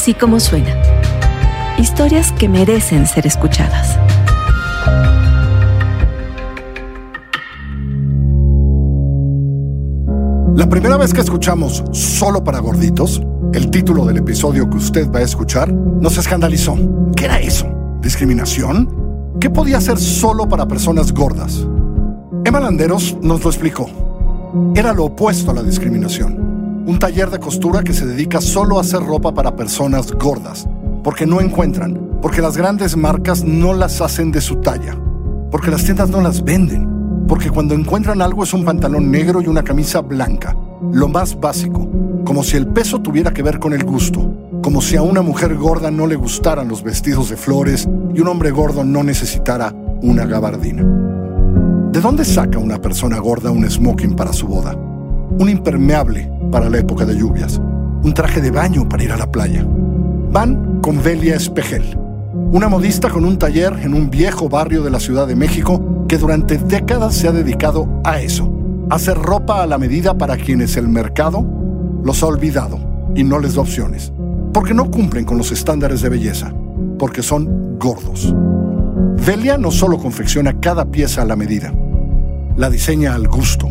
Así como suena. Historias que merecen ser escuchadas. La primera vez que escuchamos Solo para Gorditos, el título del episodio que usted va a escuchar, nos escandalizó. ¿Qué era eso? ¿Discriminación? ¿Qué podía ser solo para personas gordas? Emma Landeros nos lo explicó. Era lo opuesto a la discriminación. Un taller de costura que se dedica solo a hacer ropa para personas gordas, porque no encuentran, porque las grandes marcas no las hacen de su talla, porque las tiendas no las venden porque cuando encuentran algo es un pantalón negro y una camisa blanca, lo más básico, como si el peso tuviera que ver con el gusto, como si a una mujer gorda no le gustaran los vestidos de flores y un hombre gordo no necesitara una gabardina. ¿De dónde saca una persona gorda un smoking para su boda? Un impermeable para la época de lluvias, un traje de baño para ir a la playa. Van con Velia Espejel, una modista con un taller en un viejo barrio de la Ciudad de México que durante décadas se ha dedicado a eso, hacer ropa a la medida para quienes el mercado los ha olvidado y no les da opciones, porque no cumplen con los estándares de belleza, porque son gordos. Velia no solo confecciona cada pieza a la medida, la diseña al gusto,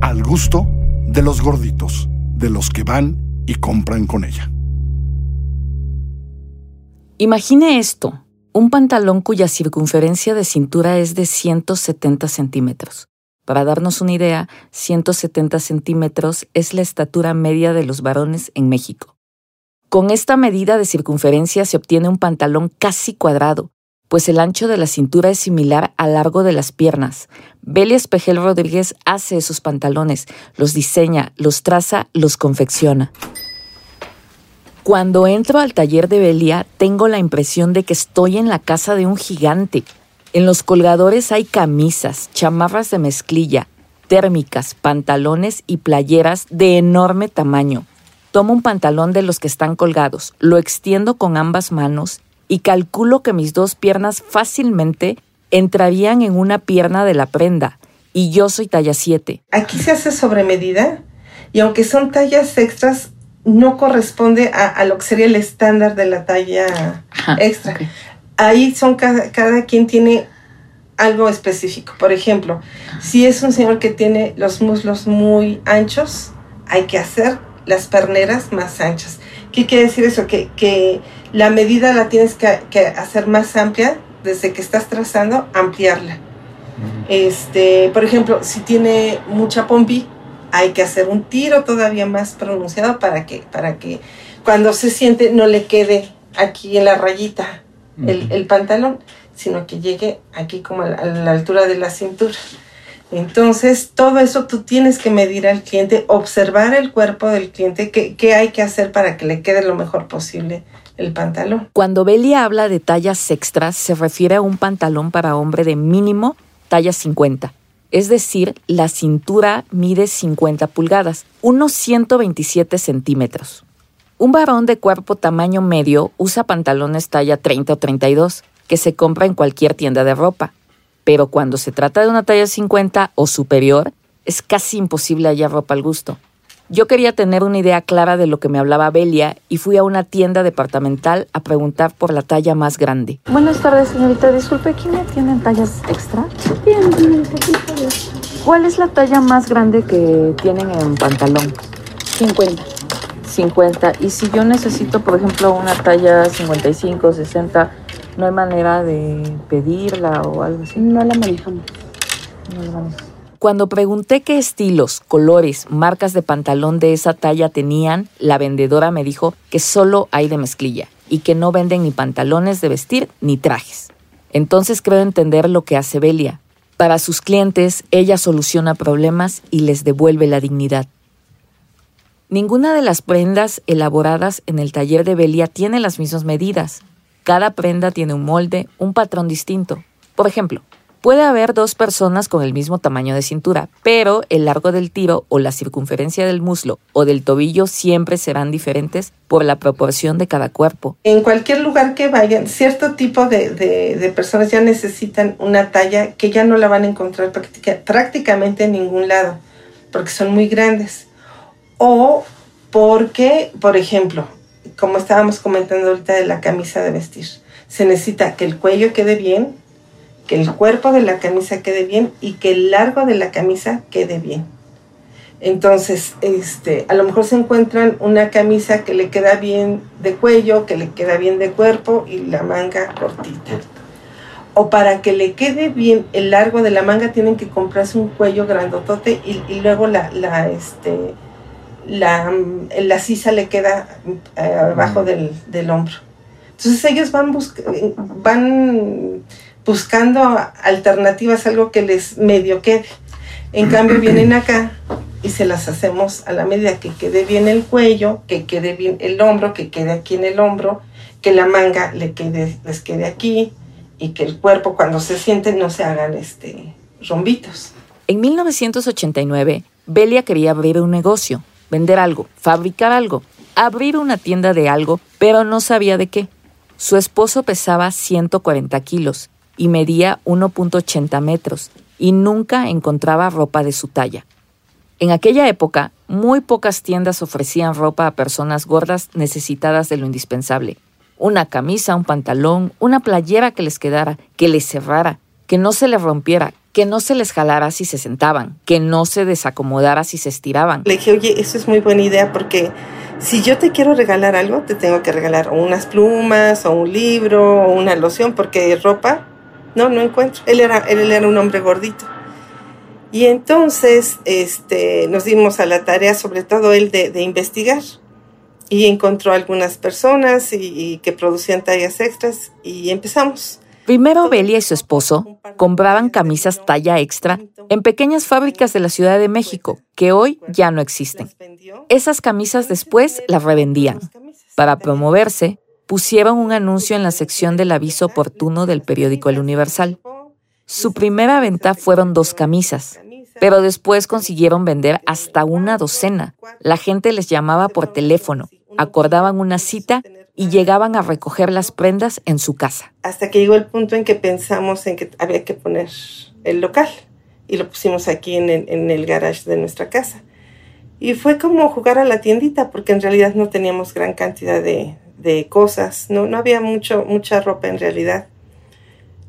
al gusto de los gorditos, de los que van y compran con ella. Imagine esto un pantalón cuya circunferencia de cintura es de 170 centímetros. Para darnos una idea, 170 centímetros es la estatura media de los varones en México. Con esta medida de circunferencia se obtiene un pantalón casi cuadrado, pues el ancho de la cintura es similar al largo de las piernas. Belia Espejel Rodríguez hace esos pantalones, los diseña, los traza, los confecciona. Cuando entro al taller de Belia, tengo la impresión de que estoy en la casa de un gigante. En los colgadores hay camisas, chamarras de mezclilla, térmicas, pantalones y playeras de enorme tamaño. Tomo un pantalón de los que están colgados, lo extiendo con ambas manos y calculo que mis dos piernas fácilmente entrarían en una pierna de la prenda, y yo soy talla 7. Aquí se hace sobre medida y aunque son tallas extras, no corresponde a, lo que sería el estándar de la talla extra. Ahí son cada, quien tiene algo específico. Por ejemplo, si es un señor que tiene los muslos muy anchos, hay que hacer las perneras más anchas. ¿Qué quiere decir eso? Que, la medida la tienes que, hacer más amplia desde que estás trazando, ampliarla. Este, por ejemplo, si tiene mucha pompi, hay que hacer un tiro todavía más pronunciado para que, para que cuando se siente no le quede aquí en la rayita el, pantalón, sino que llegue aquí como a la, altura de la cintura. Entonces, todo eso tú tienes que medir al cliente, observar el cuerpo del cliente, qué, qué hay que hacer para que le quede lo mejor posible el pantalón. Cuando Belia habla de tallas extras, se refiere a un pantalón para hombre de mínimo talla 50 es decir, la cintura mide 50 pulgadas, unos 127 centímetros. Un varón de cuerpo tamaño medio usa pantalones talla 30 o 32, que se compra en cualquier tienda de ropa, pero cuando se trata de una talla 50 o superior, es casi imposible hallar ropa al gusto. Yo quería tener una idea clara de lo que me hablaba Belia y fui a una tienda departamental a preguntar por la talla más grande. Buenas tardes, señorita. Disculpe, ¿quién me tienen tallas extra? Bien. ¿Cuál es la talla más grande que tienen en pantalón? 50. 50. Y si yo necesito, por ejemplo, una talla 55, 60, ¿no hay manera de pedirla o algo así? No la manejamos. No la manejamos. Cuando pregunté qué estilos, colores, marcas de pantalón de esa talla tenían, la vendedora me dijo que solo hay de mezclilla y que no venden ni pantalones de vestir ni trajes. Entonces creo entender lo que hace Belia. Para sus clientes, ella soluciona problemas y les devuelve la dignidad. Ninguna de las prendas elaboradas en el taller de Belia tiene las mismas medidas. Cada prenda tiene un molde, un patrón distinto. Por ejemplo, Puede haber dos personas con el mismo tamaño de cintura, pero el largo del tiro o la circunferencia del muslo o del tobillo siempre serán diferentes por la proporción de cada cuerpo. En cualquier lugar que vayan, cierto tipo de, personas ya necesitan una talla que ya no la van a encontrar prácticamente en ningún lado, porque son muy grandes. O porque, por ejemplo, como estábamos comentando ahorita de la camisa de vestir. Se necesita que el cuello quede bien, que el cuerpo de la camisa quede bien y que el largo de la camisa quede bien. Entonces, este, a lo mejor se encuentran una camisa que le queda bien de cuello, que le queda bien de cuerpo y la manga cortita. O para que le quede bien el largo de la manga tienen que comprarse un cuello grandotote y, y luego la, la, este, la, la sisa le queda eh, abajo del, del, hombro. Entonces ellos van, van buscando alternativas, algo que les medio quede. En cambio vienen acá y se las hacemos a la medida que quede bien el cuello, que quede bien el hombro, que quede aquí en el hombro, que la manga le quede, les quede aquí y que el cuerpo cuando se siente no se hagan este, rombitos. En 1989, Belia quería abrir un negocio, vender algo, fabricar algo, abrir una tienda de algo, pero no sabía de qué. Su esposo pesaba 140 kilos y medía 1.80 metros y nunca encontraba ropa de su talla. En aquella época, muy pocas tiendas ofrecían ropa a personas gordas necesitadas de lo indispensable. Una camisa, un pantalón, una playera que les quedara, que les cerrara, que no se les rompiera, que no se les jalara si se sentaban, que no se desacomodara si se estiraban. Le dije, oye, eso es muy buena idea porque si yo te quiero regalar algo, te tengo que regalar unas plumas o un libro o una loción porque ropa, no, no encuentro. Él era, él era un hombre gordito. Y entonces este, nos dimos a la tarea, sobre todo él, de, investigar. Y encontró algunas personas y, que producían tallas extras y empezamos. Primero Belia y su esposo compraban camisas talla extra en pequeñas fábricas de la Ciudad de México, que hoy ya no existen. Esas camisas después las revendían. Para promoverse, pusieron un anuncio en la sección del aviso oportuno del periódico El Universal. Su primera venta fueron dos camisas, pero después consiguieron vender hasta una docena. La gente les llamaba por teléfono, acordaban una cita y llegaban a recoger las prendas en su casa. Hasta que llegó el punto en que pensamos en que había que poner el local y lo pusimos aquí en el, garage de nuestra casa. Y fue como jugar a la tiendita porque en realidad no teníamos gran cantidad de, cosas, no, no había mucho, mucha ropa en realidad.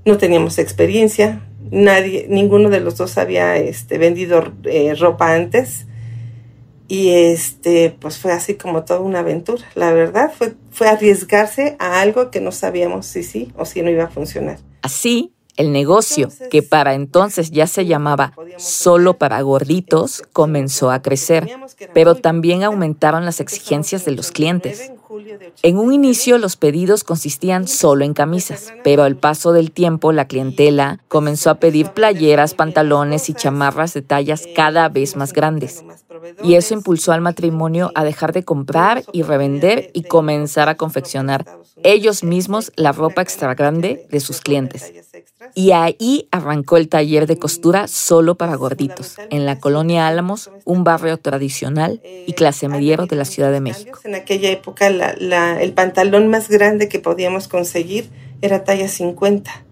No teníamos experiencia, nadie, ninguno de los dos había este, vendido eh, ropa antes. Y este, pues fue así como toda una aventura. La verdad fue, fue arriesgarse a algo que no sabíamos si sí o si no iba a funcionar. Así, el negocio, que para entonces ya se llamaba solo para gorditos, comenzó a crecer, pero también aumentaron las exigencias de los clientes. En un inicio los pedidos consistían solo en camisas, pero al paso del tiempo la clientela comenzó a pedir playeras, pantalones y chamarras de tallas cada vez más grandes. Y eso impulsó al matrimonio a dejar de comprar y revender y comenzar a confeccionar ellos mismos la ropa extra grande de sus clientes. Y ahí arrancó el taller de costura solo para gorditos, en la colonia Álamos, un barrio tradicional y clase mediero de la Ciudad de México. En aquella época el pantalón más grande que podíamos conseguir era talla 50.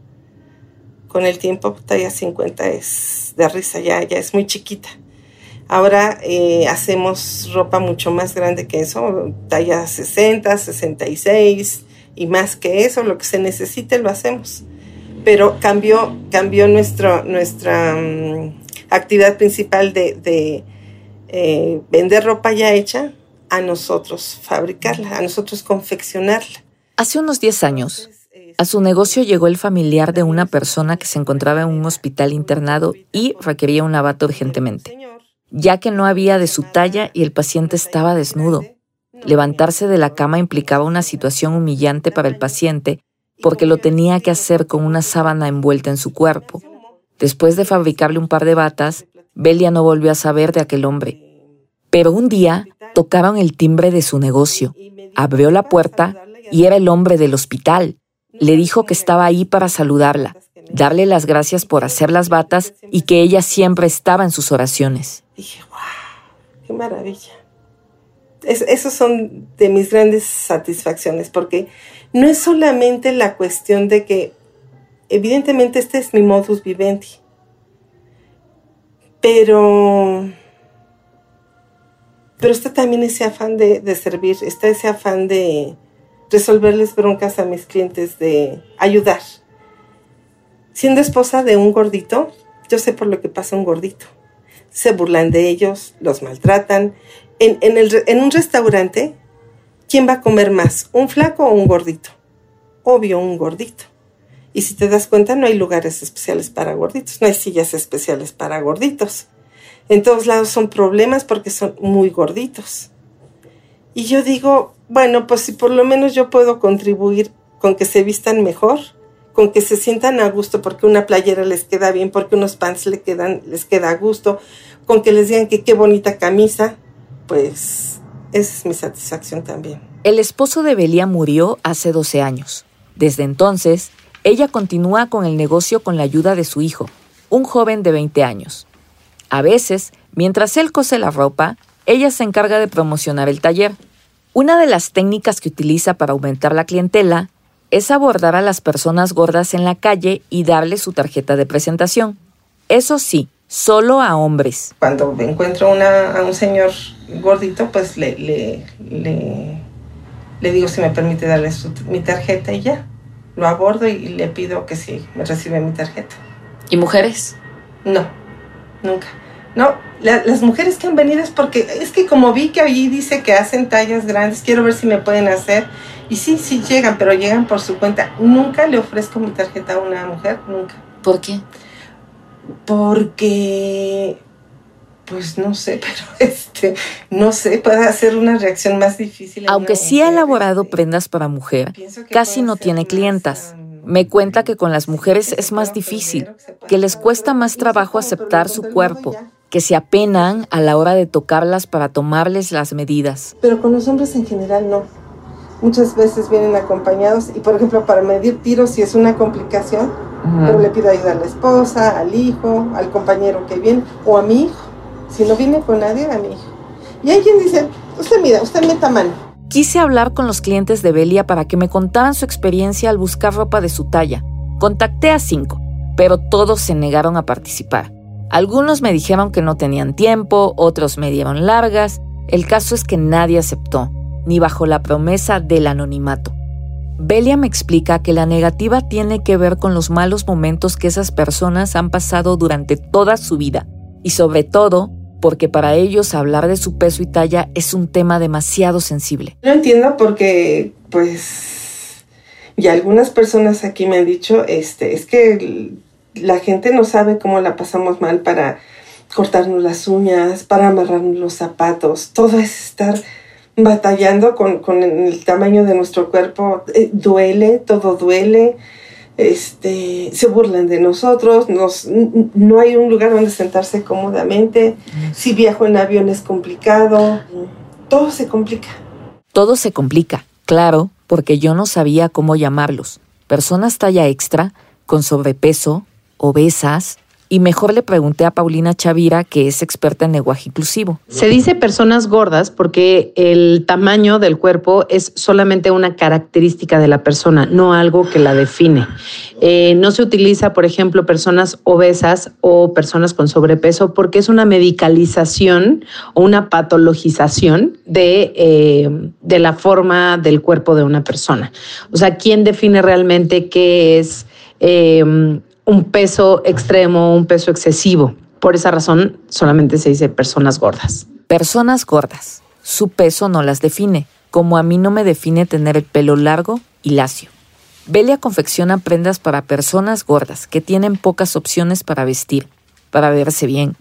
Con el tiempo talla 50 es de risa, ya, ya es muy chiquita. Ahora eh, hacemos ropa mucho más grande que eso, talla 60, 66 y más que eso, lo que se necesite lo hacemos pero cambió, cambió nuestro, nuestra mm, actividad principal de, eh, vender ropa ya hecha a nosotros fabricarla, a nosotros confeccionarla. Hace unos 10 años, a su negocio llegó el familiar de una persona que se encontraba en un hospital internado y requería un abato urgentemente, ya que no había de su talla y el paciente estaba desnudo. Levantarse de la cama implicaba una situación humillante para el paciente porque lo tenía que hacer con una sábana envuelta en su cuerpo. Después de fabricarle un par de batas, Belia no volvió a saber de aquel hombre. Pero un día tocaron el timbre de su negocio. Abrió la puerta y era el hombre del hospital. Le dijo que estaba ahí para saludarla, darle las gracias por hacer las batas y que ella siempre estaba en sus oraciones. Dije, wow, qué maravilla. esos son de mis grandes satisfacciones porque no es solamente la cuestión de que, evidentemente este es mi modus vivendi, pero pero está también ese afán de servir, está ese afán de resolverles broncas a mis clientes, de ayudar. Siendo esposa de un gordito, yo sé por lo que pasa un gordito. Se burlan de ellos, los maltratan. En, el, en un restaurante, ¿quién va a comer más? ¿Un flaco o un gordito? Obvio, un gordito. Y si te das cuenta, no hay lugares especiales para gorditos, no hay sillas especiales para gorditos. En todos lados son problemas porque son muy gorditos. Y yo digo, bueno, pues si por lo menos yo puedo contribuir con que se vistan mejor, con que se sientan a gusto porque una playera les queda bien, porque unos pants les quedan, les queda a gusto, con que les digan que qué bonita camisa, pues es mi satisfacción también. El esposo de Belia murió hace 12 años. Desde entonces, ella continúa con el negocio con la ayuda de su hijo, un joven de 20 años. A veces, mientras él cose la ropa, ella se encarga de promocionar el taller. Una de las técnicas que utiliza para aumentar la clientela es abordar a las personas gordas en la calle y darles su tarjeta de presentación. Eso sí, solo a hombres. Cuando encuentro a un señor gordito, pues le, le, le, digo si me permite darle mi tarjeta y ya. Lo abordo y le pido que sí, me recibe mi tarjeta. ¿Y mujeres? No, nunca. No, las mujeres que han venido es porque es que como vi que ahí dice que hacen tallas grandes, quiero ver si me pueden hacer. Y sí, sí llegan, pero llegan por su cuenta. Nunca le ofrezco mi tarjeta a una mujer, nunca. ¿Por qué? Porque, pues no sé, pero este, no sé, puede hacer una reacción más difícil. Aunque sí ha elaborado este, prendas para mujer, casi no tiene clientas. Me cuenta que con las mujeres es más difícil, que les cuesta más trabajo aceptar su cuerpo, que se apenan a la hora de tocarlas para tomarles las medidas. Pero con los hombres en general no. Muchas veces vienen acompañados y por ejemplo para medir tiros si es una complicación, pero le pido ayuda a la esposa, al hijo, al compañero que viene o a mi hijo. Si no viene con nadie, a mi hijo. Y hay quien dice, usted mira, usted meta mano. Quise hablar con los clientes de Belia para que me contaran su experiencia al buscar ropa de su talla. Contacté a cinco, pero todos se negaron a participar. Algunos me dijeron que no tenían tiempo, otros me dieron largas. El caso es que nadie aceptó, ni bajo la promesa del anonimato. Belia me explica que la negativa tiene que ver con los malos momentos que esas personas han pasado durante toda su vida y sobre todo porque para ellos hablar de su peso y talla es un tema demasiado sensible. No entiendo porque pues y algunas personas aquí me han dicho este es que la gente no sabe cómo la pasamos mal para cortarnos las uñas, para amarrarnos los zapatos, todo es estar batallando con, el tamaño de nuestro cuerpo, eh, duele, todo duele, este, se burlan de nosotros, nos, no hay un lugar donde sentarse cómodamente, si viajo en avión es complicado, todo se complica. Todo se complica, claro, porque yo no sabía cómo llamarlos. Personas talla extra, con sobrepeso, obesas, y mejor le pregunté a Paulina Chavira, que es experta en lenguaje inclusivo. Se dice personas gordas porque el tamaño del cuerpo es solamente una característica de la persona, no algo que la define. Eh, no se utiliza, por ejemplo, personas obesas o personas con sobrepeso porque es una medicalización o una patologización de, eh, de la forma del cuerpo de una persona. O sea, ¿quién define realmente qué es? Eh, un peso extremo, un peso excesivo. Por esa razón solamente se dice personas gordas. Personas gordas. Su peso no las define, como a mí no me define tener el pelo largo y lacio. Belia confecciona prendas para personas gordas que tienen pocas opciones para vestir, para verse bien.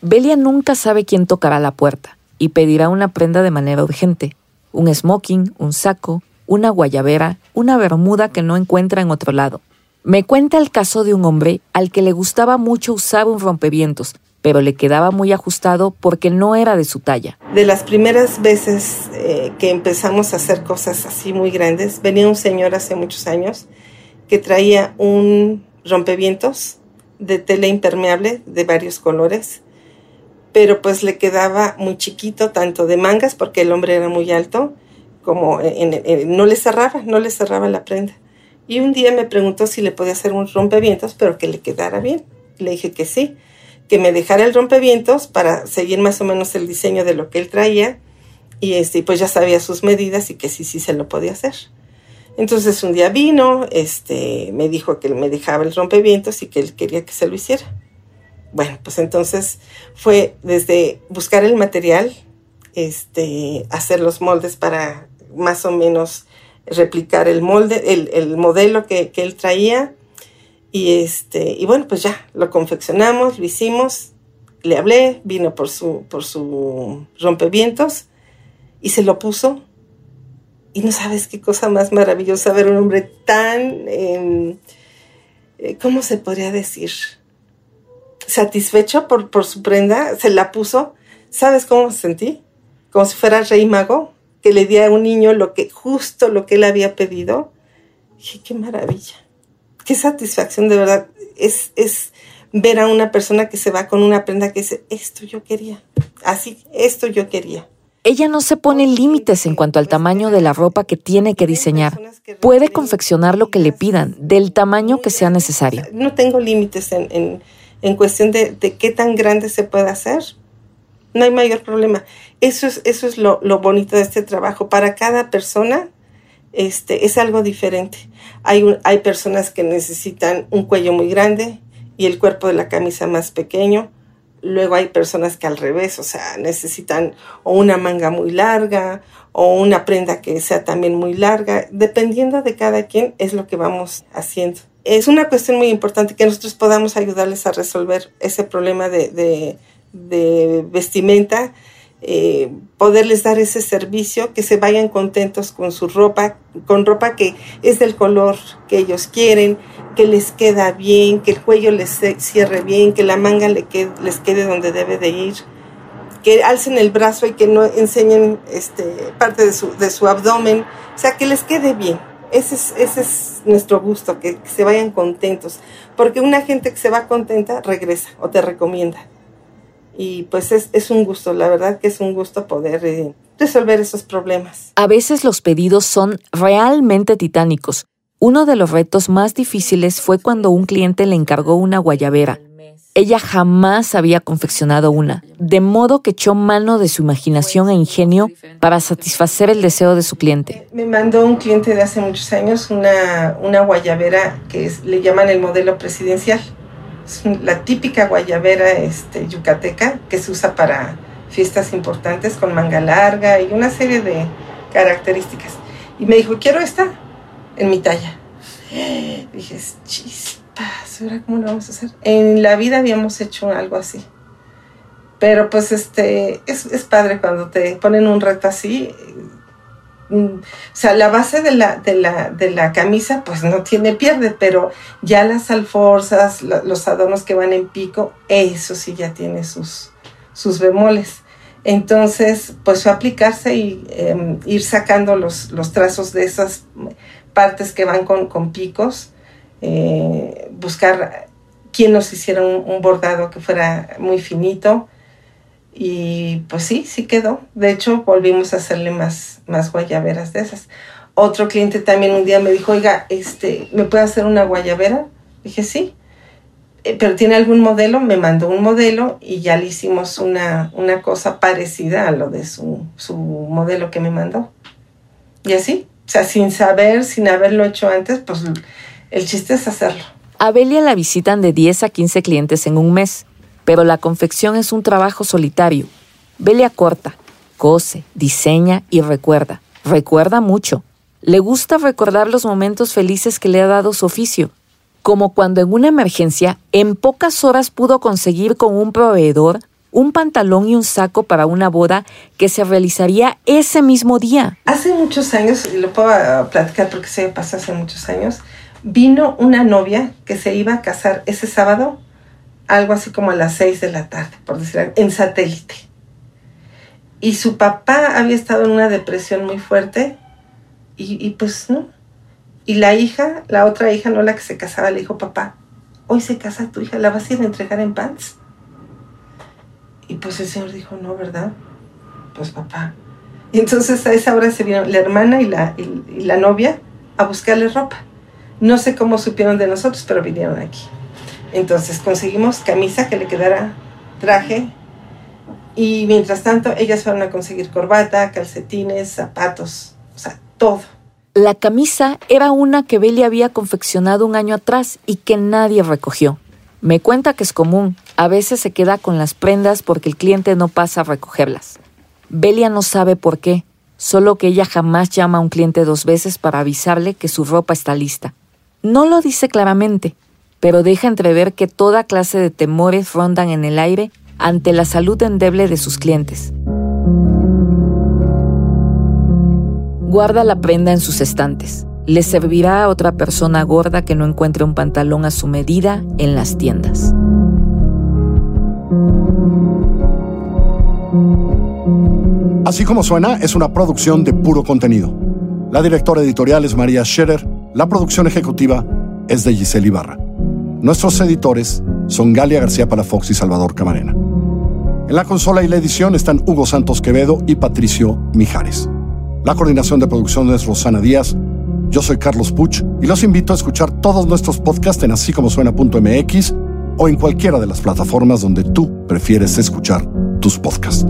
Belia nunca sabe quién tocará la puerta y pedirá una prenda de manera urgente. Un smoking, un saco, una guayabera, una bermuda que no encuentra en otro lado. Me cuenta el caso de un hombre al que le gustaba mucho usar un rompevientos, pero le quedaba muy ajustado porque no era de su talla. De las primeras veces eh, que empezamos a hacer cosas así muy grandes, venía un señor hace muchos años que traía un rompevientos de tela impermeable de varios colores, pero pues le quedaba muy chiquito, tanto de mangas, porque el hombre era muy alto, como no le cerraba, no le cerraba la prenda. Y un día me preguntó si le podía hacer un rompevientos, pero que le quedara bien. Le dije que sí. que me dejara el rompevientos para seguir más o menos el diseño de lo que él traía y este, pues ya sabía sus medidas y que sí, sí se lo podía hacer. Entonces un día vino, este, me dijo que me dejaba el rompevientos y que él quería que se lo hiciera. Bueno, pues entonces fue desde buscar el material, este, hacer los moldes para más o menos replicar el molde, el, modelo que, que, él traía. Y este, y bueno, pues ya lo confeccionamos, lo hicimos, le hablé, vino por su, por su rompevientos y se lo puso. Y no sabes qué cosa más maravillosa ver un hombre tan, em, eh, ¿cómo se podría decir? Satisfecho por, por su prenda, se la puso. ¿Sabes cómo se sentí? Como si fuera rey mago, que le diera a un niño lo que, justo lo que él había pedido. Dije, qué maravilla. Qué satisfacción, de verdad. Es, es ver a una persona que se va con una prenda que dice, esto yo quería. Así, esto yo quería. Ella no se pone límites en cuanto al tamaño de la ropa que tiene que diseñar. Puede confeccionar lo que le pidan, del tamaño que sea necesario. No tengo límites en, cuestión de, qué tan grande se puede hacer. No hay mayor problema. Eso es, eso es lo, bonito de este trabajo. Para cada persona este, es algo diferente. Hay, hay personas que necesitan un cuello muy grande y el cuerpo de la camisa más pequeño Luego hay personas que al revés, o sea, necesitan o una manga muy larga o una prenda que sea también muy larga. Dependiendo de cada quien es lo que vamos haciendo. Es una cuestión muy importante que nosotros podamos ayudarles a resolver ese problema de, de, de vestimenta eh, poderles dar ese servicio, que se vayan contentos con su ropa, con ropa que es del color que ellos quieren, que les queda bien, que el cuello les cierre bien, que la manga les quede, donde debe de ir, que alcen el brazo y que no enseñen este, parte de su, de su abdomen, o sea, que les quede bien. Ese es, ese es nuestro gusto, que se vayan contentos, porque una gente que se va contenta regresa o te recomienda y pues es, un gusto, la verdad que es un gusto poder eh, resolver esos problemas. A veces los pedidos son realmente titánicos. Uno de los retos más difíciles fue cuando un cliente le encargó una guayabera. Ella jamás había confeccionado una, de modo que echó mano de su imaginación e ingenio para satisfacer el deseo de su cliente. Me mandó un cliente de hace muchos años una, una guayabera que le llaman el modelo presidencial la típica guayabera este, yucateca que se usa para fiestas importantes con manga larga y una serie de características. Y me dijo, quiero esta en mi talla. dije, chispas, ¿ahora cómo lo vamos a hacer? En la vida habíamos hecho algo así. Pero pues este, es, es padre cuando te ponen un reto así, o sea, la base de la, de la, de la camisa pues no tiene pierde, pero ya las alforzas, los adornos que van en pico, eso sí ya tiene sus, sus bemoles. Entonces, pues fue aplicarse y em, ir sacando los, los, trazos de esas partes que van con, con picos, eh, buscar quién nos hiciera un bordado que fuera muy finito, y pues sí, sí quedó. De hecho, volvimos a hacerle más, más guayaberas de esas. Otro cliente también un día me dijo, oiga, este, ¿me puede hacer una guayabera? Dije, sí. Eh, pero tiene algún modelo, me mandó un modelo y ya le hicimos una, una cosa parecida a lo de su, su modelo que me mandó. Y así, o sea, sin saber, sin haberlo hecho antes, pues el chiste es hacerlo. A Belia la visitan de 10 a 15 clientes en un mes pero la confección es un trabajo solitario. Belia corta, cose, diseña y recuerda. Recuerda mucho. Le gusta recordar los momentos felices que le ha dado su oficio, como cuando en una emergencia en pocas horas pudo conseguir con un proveedor un pantalón y un saco para una boda que se realizaría ese mismo día. Hace muchos años, y lo puedo ah, platicar porque se pasó hace muchos años, vino una novia que se iba a casar ese sábado algo así como a las seis de la tarde, por decir en satélite. Y su papá había estado en una depresión muy fuerte y, pues no. Y la hija, la otra hija, no la que se casaba, le dijo, papá, hoy se casa tu hija, ¿la vas a ir a entregar en pants? Y pues el señor dijo, no, ¿verdad? Pues papá. Y entonces a esa hora se vieron la hermana y la, y la novia a buscarle ropa. No sé cómo supieron de nosotros, pero vinieron aquí Entonces conseguimos camisa que le quedara traje y mientras tanto ellas fueron a conseguir corbata, calcetines, zapatos, o sea, todo. La camisa era una que Belly había confeccionado un año atrás y que nadie recogió. Me cuenta que es común, a veces se queda con las prendas porque el cliente no pasa a recogerlas. Belia no sabe por qué, solo que ella jamás llama a un cliente dos veces para avisarle que su ropa está lista. No lo dice claramente, pero deja entrever que toda clase de temores rondan en el aire ante la salud endeble de sus clientes. Guarda la prenda en sus estantes. Le servirá a otra persona gorda que no encuentre un pantalón a su medida en las tiendas. Así como suena, es una producción de puro contenido. La directora editorial es María Scherer, la producción ejecutiva es de Giselle Ibarra. Nuestros editores son Galia García Palafox y Salvador Camarena. En la consola y la edición están Hugo Santos Quevedo y Patricio Mijares. La coordinación de producción es Rosana Díaz. Yo soy Carlos Puch y los invito a escuchar todos nuestros podcasts en así como suena.mx o en cualquiera de las plataformas donde tú prefieres escuchar tus podcasts.